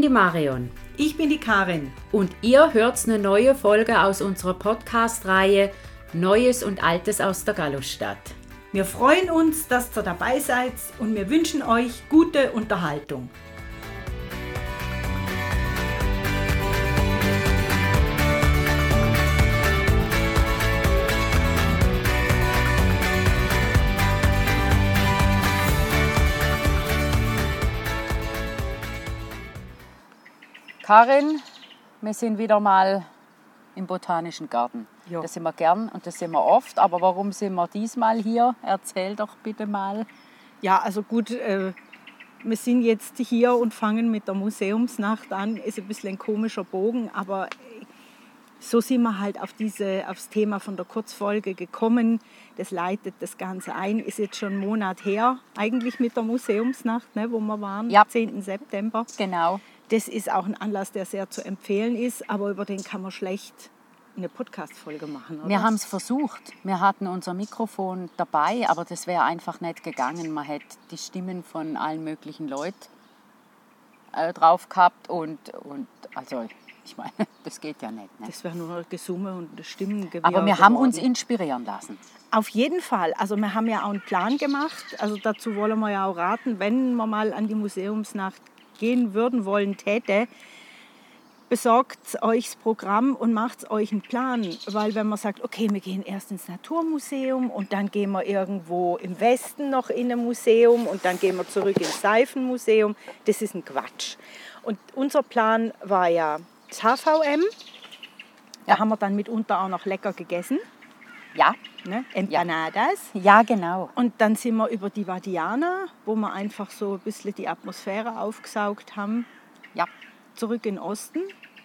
die Marion. Ich bin die Karin. Und ihr hört eine neue Folge aus unserer Podcast-Reihe Neues und Altes aus der Gallusstadt. Wir freuen uns, dass ihr dabei seid und wir wünschen euch gute Unterhaltung. Karin, wir sind wieder mal im Botanischen Garten. Ja. Das sind wir gern und das sind wir oft. Aber warum sind wir diesmal hier? Erzähl doch bitte mal. Ja, also gut, äh, wir sind jetzt hier und fangen mit der Museumsnacht an. Ist ein bisschen ein komischer Bogen, aber so sind wir halt auf diese, aufs Thema von der Kurzfolge gekommen. Das leitet das Ganze ein. Ist jetzt schon einen Monat her, eigentlich mit der Museumsnacht, ne, wo wir waren, Ja. 10. September. Genau. Das ist auch ein Anlass, der sehr zu empfehlen ist, aber über den kann man schlecht eine Podcast-Folge machen. Oder? Wir haben es versucht. Wir hatten unser Mikrofon dabei, aber das wäre einfach nicht gegangen. Man hätte die Stimmen von allen möglichen Leuten äh, drauf gehabt und, und also ich meine, das geht ja nicht. Ne? Das wäre nur Gesumme und Stimmengewirr Aber wir haben uns inspirieren lassen. Auf jeden Fall. Also wir haben ja auch einen Plan gemacht. Also dazu wollen wir ja auch raten, wenn wir mal an die Museumsnacht gehen würden, wollen, täte, besorgt euch das Programm und macht euch einen Plan. Weil wenn man sagt, okay, wir gehen erst ins Naturmuseum und dann gehen wir irgendwo im Westen noch in ein Museum und dann gehen wir zurück ins Seifenmuseum, das ist ein Quatsch. Und unser Plan war ja das HVM. Da Ja. haben wir dann mitunter auch noch lecker gegessen. Ja, Ne? Empanadas. ja genau. Und dann sind wir über die Vadiana, wo wir einfach so ein bisschen die Atmosphäre aufgesaugt haben, Ja, zurück in den Osten,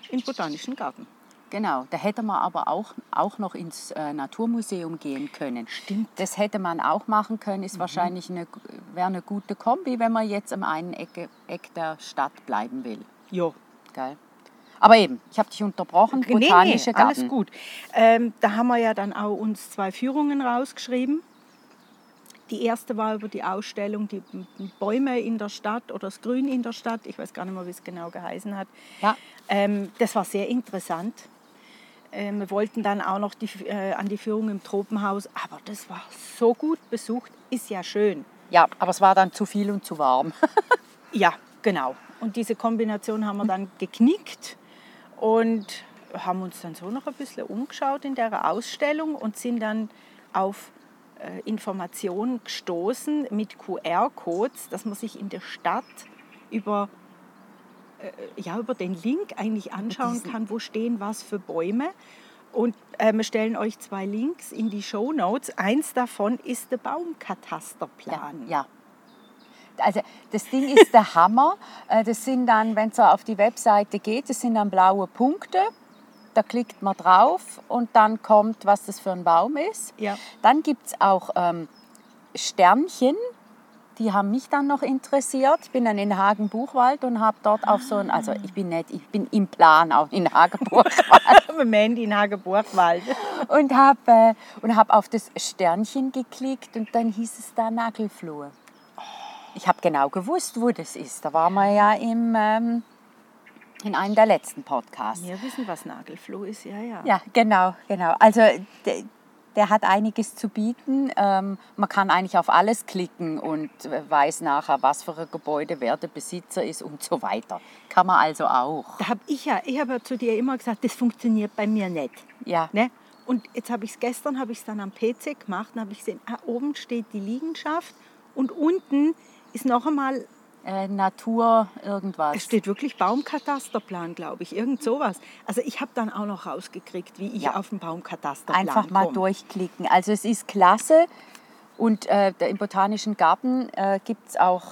in den Botanischen Garten. genau. Da hätte man aber auch, auch noch ins äh, Naturmuseum gehen können. Stimmt. Das hätte man auch machen können. Mhm. Ist wahrscheinlich eine, wäre eine gute Kombi, wenn man jetzt am einen Ecke, Eck der Stadt bleiben will. Ja, Geil. Aber eben, ich habe dich unterbrochen. Botanische nee, Garten. alles gut. Ähm, da haben wir ja dann auch uns zwei Führungen rausgeschrieben. Die erste war über die Ausstellung die Bäume in der Stadt oder das Grün in der Stadt. Ich weiß gar nicht mehr, wie es genau geheißen hat. Ja. Ähm, das war sehr interessant. Ähm, wir wollten dann auch noch die, äh, an die Führung im Tropenhaus, aber das war so gut besucht, ist ja schön. Ja, aber es war dann zu viel und zu warm. Ja, genau. Und diese Kombination haben wir dann geknickt und haben uns dann so noch ein bisschen umgeschaut in der Ausstellung und sind dann auf äh, Informationen gestoßen mit QR-Codes, dass man sich in der Stadt über, äh, ja, über den Link eigentlich anschauen kann, wo stehen was für Bäume. Und äh, wir stellen euch zwei Links in die Show Notes. Eins davon ist der Baumkatasterplan. Ja. Also das Ding ist der Hammer. Äh, Das sind dann, wenn es auf die Webseite geht, das sind dann blaue Punkte. Da klickt man drauf und dann kommt, was das für ein Baum ist. Ja. Dann gibt es auch ähm, Sternchen. Die haben mich dann noch interessiert. Ich bin dann in Hagen-Buchwald und habe dort auf so ein, also ich bin nicht, ich bin im Plan auch in Hagen-Buchwald. Wir Mandy in Hageburgwald. und habe äh, und hab auf das Sternchen geklickt und dann hieß es da Nagelfluhe. Ich habe genau gewusst, wo das ist. Da waren wir ja im, ähm, in einem der letzten Podcasts. Wir wissen, was Nagelfloh ist, ja, ja. Ja, genau, genau. Also der, der hat einiges zu bieten. Ähm, man kann eigentlich auf alles klicken und weiß nachher, was für ein Gebäude wer der Besitzer ist und so weiter. Kann man also auch. Da habe ich ja, ich habe ja zu dir immer gesagt, das funktioniert bei mir nicht. Ja, Ne? Und jetzt habe ich es gestern, habe ich es dann am PC gemacht und habe ich gesehen, ah, oben steht die Liegenschaft und unten ist noch einmal, äh, Natur, irgendwas. es steht wirklich Baumkatasterplan, glaube ich, irgend sowas. Also ich habe dann auch noch rausgekriegt, wie ich Ja. auf den Baumkatasterplan Einfach mal komme. durchklicken. Also es ist klasse und äh, im Botanischen Garten äh, gibt es auch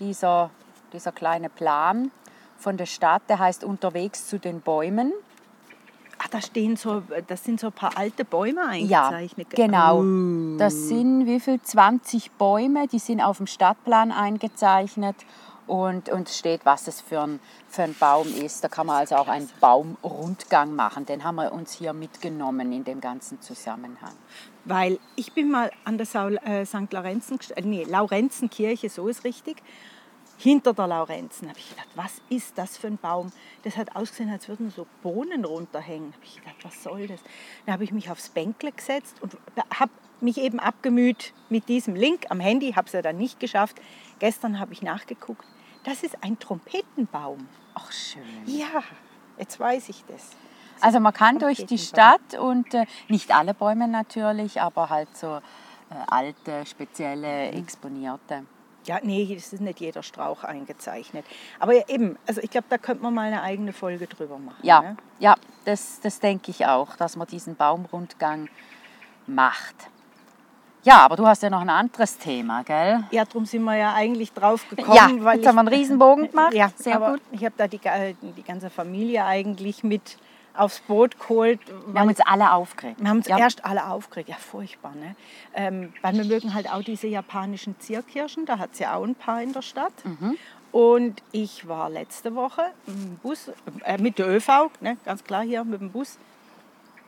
dieser, dieser kleine Plan von der Stadt, der heißt Unterwegs zu den Bäumen. Ah, da stehen so, das sind so ein paar alte Bäume Ja, eingezeichnet. genau. Uh. Das sind wie viel? 20 Bäume, die sind auf dem Stadtplan eingezeichnet und, und steht, was es für ein, für ein Baum ist. Da kann man also auch einen Baumrundgang machen. Den haben wir uns hier mitgenommen in dem ganzen Zusammenhang. Weil ich bin mal an der Saul, äh, St. Laurenzen, äh, nee, Laurenzenkirche, so ist richtig. Hinter der Laurenzen. habe ich gedacht, was ist das für ein Baum? Das hat ausgesehen, als würden so Bohnen runterhängen. habe ich gedacht, was soll das? Dann habe ich mich aufs Bänkle gesetzt und habe mich eben abgemüht mit diesem Link am Handy, habe es ja dann nicht geschafft. Gestern habe ich nachgeguckt. Das ist ein Trompetenbaum. Ach, schön. Ja, jetzt weiß ich das. Also man kann durch die Stadt und äh, nicht alle Bäume natürlich, aber halt so äh, alte, spezielle, exponierte. Ja, nee, das ist nicht jeder Strauch eingezeichnet. Aber eben, also ich glaube, da könnte man mal eine eigene Folge drüber machen. Ja, ne? ja das, das denke ich auch, dass man diesen Baumrundgang macht. Ja, aber du hast ja noch ein anderes Thema, gell? Ja, darum sind wir ja eigentlich drauf gekommen. Ja, weil jetzt haben wir einen Riesenbogen gemacht. Ja, sehr aber gut. Ich habe da die, die ganze Familie eigentlich mit aufs Boot geholt. Wir haben uns alle aufgeregt. Wir haben uns ja. erst alle aufgeregt, ja furchtbar. Ne? Ähm, weil wir mögen halt auch diese japanischen Zierkirschen, da hat es ja auch ein paar in der Stadt. Mhm. Und ich war letzte Woche im Bus, äh, mit der ÖV, ne, ganz klar hier mit dem Bus,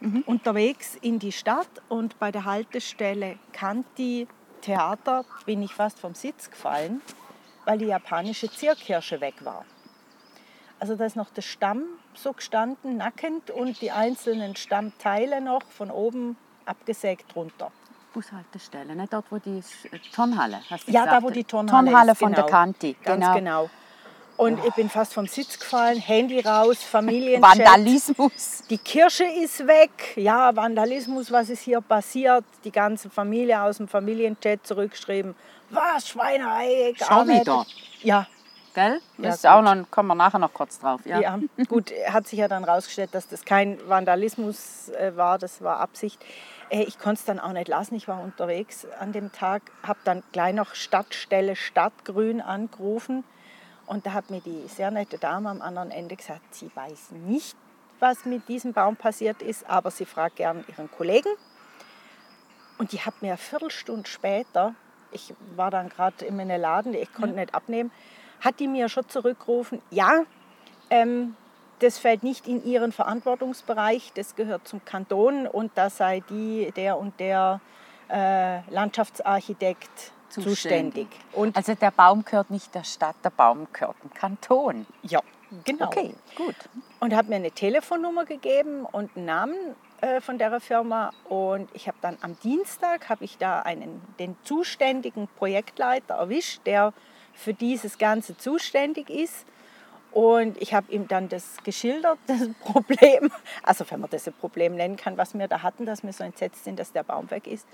Mhm. unterwegs in die Stadt und bei der Haltestelle Kanti Theater bin ich fast vom Sitz gefallen, weil die japanische Zierkirsche weg war. Also da ist noch der Stamm so gestanden, nackend und die einzelnen Stammteile noch von oben abgesägt runter. Bushaltestelle, ne? dort wo die Sch- Turnhalle, hast du Ja, gesagt? da wo die Turnhalle, Turnhalle ist, von genau. der Kanti. Ganz genau. genau. Und ich bin fast vom Sitz gefallen, Handy raus, Familienchat. Vandalismus. Die Kirsche ist weg. Ja, Vandalismus, was ist hier passiert? Die ganze Familie aus dem Familienchat zurückgeschrieben. Was, Schweinerei? Schon nicht. wieder? Ja, Gell? Ja, Das ist auch gut. noch, kommen wir nachher noch kurz drauf. Ja. ja. Gut, hat sich ja dann rausgestellt, dass das kein Vandalismus äh, war, das war Absicht. Äh, ich konnte es dann auch nicht lassen. Ich war unterwegs an dem Tag, habe dann gleich noch Stadtstelle Stadtgrün angerufen. Und da hat mir die sehr nette Dame am anderen Ende gesagt, sie weiß nicht, was mit diesem Baum passiert ist, aber sie fragt gern ihren Kollegen. Und die hat mir eine Viertelstunde später, ich war dann gerade in meinem Laden, ich konnte nicht abnehmen, hat die mir schon zurückgerufen, ja, ähm, das fällt nicht in ihren Verantwortungsbereich, das gehört zum Kanton und da sei die, der und der äh, Landschaftsarchitekt zuständig. Und Also der Baum gehört nicht der Stadt, der Baum gehört dem Kanton. ja, genau. Okay, gut. und hat mir eine Telefonnummer gegeben und einen Namen äh, von der Firma und ich habe dann am Dienstag habe ich da einen den zuständigen Projektleiter erwischt, der für dieses Ganze zuständig ist und ich habe ihm dann das geschildert, das Problem, also wenn man das ein Problem nennen kann, was wir da hatten, dass wir so entsetzt sind, dass der Baum weg ist.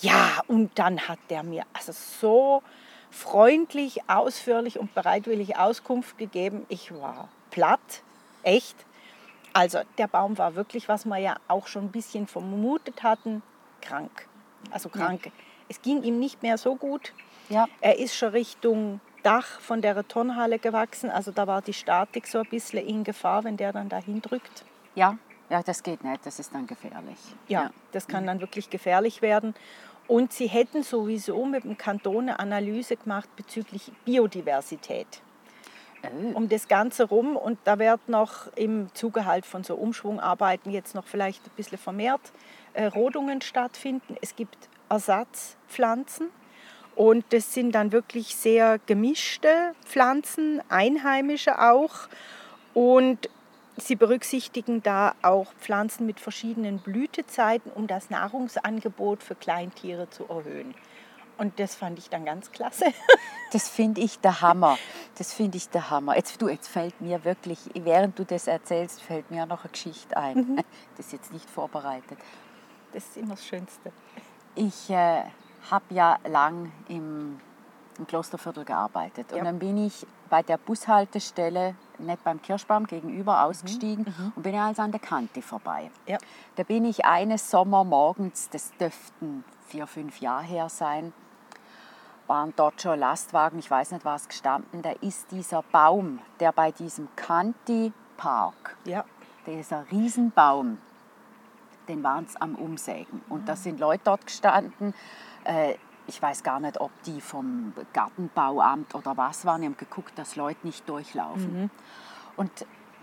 Ja, und dann hat der mir also so freundlich, ausführlich und bereitwillig Auskunft gegeben. Ich war platt, echt. Also der Baum war wirklich, was wir ja auch schon ein bisschen vermutet hatten, krank. Also krank. Es ging ihm nicht mehr so gut. Ja. Er ist schon Richtung Dach von der Turnhalle gewachsen. Also da war die Statik so ein bisschen in Gefahr, wenn der dann dahin drückt. Ja, ja, das geht nicht, das ist dann gefährlich. Ja, das kann dann wirklich gefährlich werden. Und sie hätten sowieso mit dem Kanton eine Analyse gemacht bezüglich Biodiversität. Oh. Um das Ganze rum. Und da wird noch im Zuge halt von so Umschwungarbeiten jetzt noch vielleicht ein bisschen vermehrt äh, Rodungen stattfinden. Es gibt Ersatzpflanzen. Und das sind dann wirklich sehr gemischte Pflanzen, einheimische auch. Und sie berücksichtigen da auch Pflanzen mit verschiedenen Blütezeiten, um das Nahrungsangebot für Kleintiere zu erhöhen. Und das fand ich dann ganz klasse. Das finde ich der Hammer. Das finde ich der Hammer. Jetzt, du, jetzt fällt mir wirklich, während du das erzählst, fällt mir noch eine Geschichte ein. Mhm. Das ist jetzt nicht vorbereitet. Das ist immer das Schönste. Ich äh, habe ja lang im, im Klosterviertel gearbeitet. Und Ja. dann bin ich bei der Bushaltestelle, nicht beim Kirschbaum gegenüber, ausgestiegen und bin ja also an der Kante vorbei. Mhm. Ja. Da bin ich eines Sommermorgens, das dürften vier, fünf Jahre her sein, waren dort schon Lastwagen, ich weiß nicht was gestanden, da ist dieser Baum, der bei diesem Kanti Park, Ja. dieser Riesenbaum, den waren es am Umsägen. Und da sind Leute dort gestanden, äh, ich weiß gar nicht, ob die vom Gartenbauamt oder was waren, die haben geguckt, dass Leute nicht durchlaufen. Und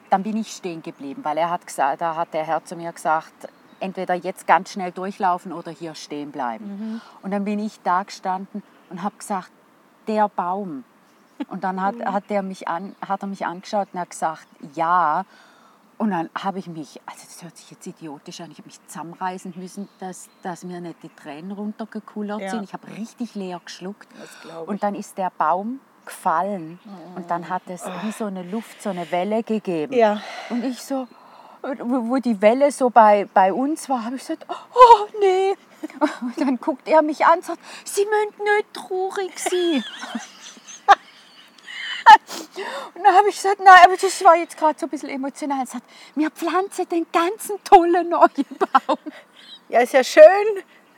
dann bin ich stehen geblieben, weil er hat gesagt, da hat der Herr zu mir gesagt, entweder jetzt ganz schnell durchlaufen oder hier stehen bleiben. Und dann bin ich da gestanden und habe gesagt, der Baum, Und dann hat, hat, der mich an, hat er mich angeschaut und hat gesagt, ja. Und dann habe ich mich, also das hört sich jetzt idiotisch an, ich habe mich zusammenreißen müssen, dass, dass mir nicht die Tränen runtergekullert Ja. sind. Ich habe richtig leer geschluckt. Und dann ist der Baum gefallen. Und dann hat es wie so eine Luft, so eine Welle gegeben. Ja. Und ich so, wo wo die Welle so bei, bei uns war, habe ich gesagt, oh nee. Und dann guckt er mich an und sagt, Sie müssen nicht traurig sein. Und dann habe ich gesagt, nein, aber das war jetzt gerade so ein bisschen emotional. Er sagt, wir pflanzen den ganzen tollen neuen Baum. Ja, ist ja schön,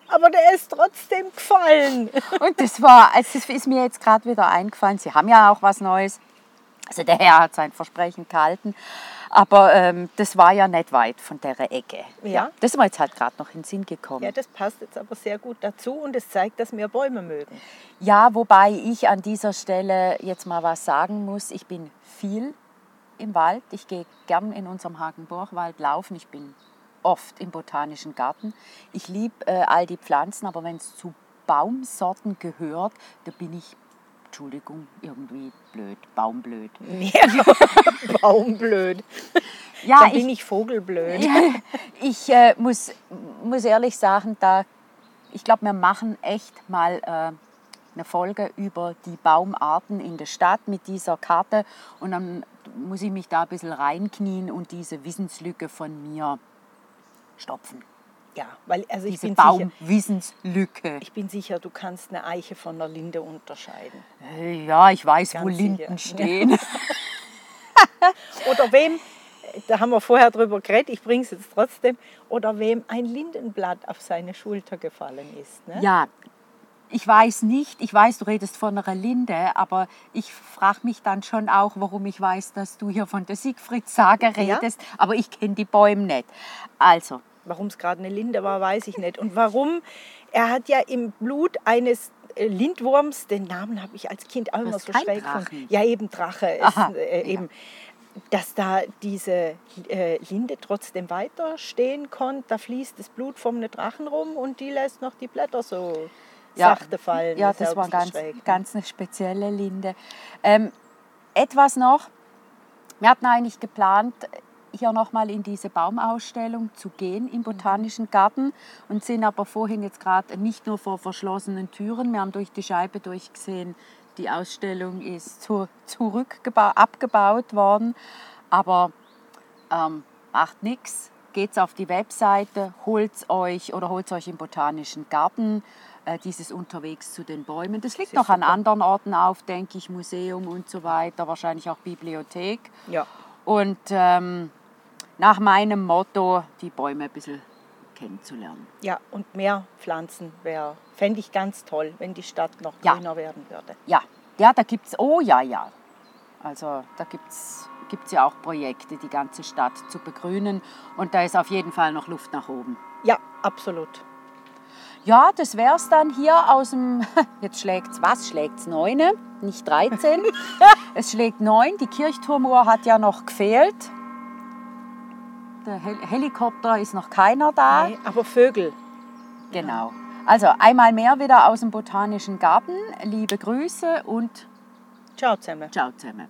aber der ist trotzdem gefallen. Und das war, also das ist mir jetzt gerade wieder eingefallen. Sie haben ja auch was Neues. Also der Herr hat sein Versprechen gehalten. Aber ähm, das war ja nicht weit von der Ecke. Ja. Das ist mir jetzt halt gerade noch in den Sinn gekommen. Ja, das passt jetzt aber sehr gut dazu und es zeigt, dass wir Bäume mögen. Ja, wobei ich an dieser Stelle jetzt mal was sagen muss. Ich bin viel im Wald. Ich gehe gern in unserem Hagenburgwald laufen. Ich bin oft im Botanischen Garten. Ich liebe äh, all die Pflanzen, aber wenn es zu Baumsorten gehört, da bin ich, Entschuldigung, irgendwie blöd, baumblöd. Ja, Baumblöd. Ja, Dann bin ich Vogelblöd. ich äh, muss, muss ehrlich sagen, da, ich glaube, wir machen echt mal äh, eine Folge über die Baumarten in der Stadt mit dieser Karte und dann muss ich mich da ein bisschen reinknien und diese Wissenslücke von mir stopfen. Ja, weil also ich bin, sicher, Baumwissenslücke. ich bin sicher, du kannst eine Eiche von einer Linde unterscheiden. Ja, ich weiß, wo Ganz Linden sicher. stehen. Oder wem, da haben wir vorher drüber geredet, ich bringe es jetzt trotzdem, oder wem ein Lindenblatt auf seine Schulter gefallen ist. Ne? Ja, ich weiß nicht, ich weiß, du redest von einer Linde, aber ich frage mich dann schon auch, warum ich weiß, dass du hier von der Siegfried-Sage Ja. redest, aber ich kenne die Bäume nicht. Also, Warum es gerade eine Linde war, weiß ich nicht. Und warum? Er hat ja im Blut eines äh, Lindwurms, den Namen habe ich als Kind auch immer so schräg gefunden. Ja, eben Drache. Ist, Aha, äh, ja. eben, dass da diese äh, Linde trotzdem weiter stehen konnte. Da fließt das Blut vom Drachen rum und die lässt noch die Blätter so sachte fallen. Ja, das ein war ganz, schräg, ne? ganz eine spezielle Linde. Ähm, etwas noch, wir hatten eigentlich geplant, hier nochmal in diese Baumausstellung zu gehen im Botanischen Garten und sind aber vorhin jetzt gerade nicht nur vor verschlossenen Türen, wir haben durch die Scheibe durchgesehen, die Ausstellung ist zu, zurückgeba- abgebaut worden, aber ähm, macht nichts. Geht's auf die Webseite, holt's euch oder holt's euch im Botanischen Garten. Äh, dieses unterwegs zu den Bäumen. Das liegt ist noch an super. anderen Orten auf, denke ich, Museum und so weiter, wahrscheinlich auch Bibliothek. Ja. Und ähm, nach meinem Motto, die Bäume ein bisschen kennenzulernen. ja, und mehr Pflanzen wäre, fände ich ganz toll, wenn die Stadt noch Ja. grüner werden würde. Ja, ja, da gibt es, oh ja, ja. Also da gibt es ja auch Projekte, die ganze Stadt zu begrünen. Und da ist auf jeden Fall noch Luft nach oben. Ja, absolut. Ja, das wäre es dann hier aus dem. Jetzt schlägt's was? Schlägt's neune, nicht 13. es schlägt neun. Die Kirchturmuhr hat ja noch gefehlt. Der Hel Helikopter ist noch keiner da. Nee, aber Vögel. Genau. Also einmal mehr wieder aus dem Botanischen Garten. Liebe Grüße und Ciao zusammen. ciao zusammen.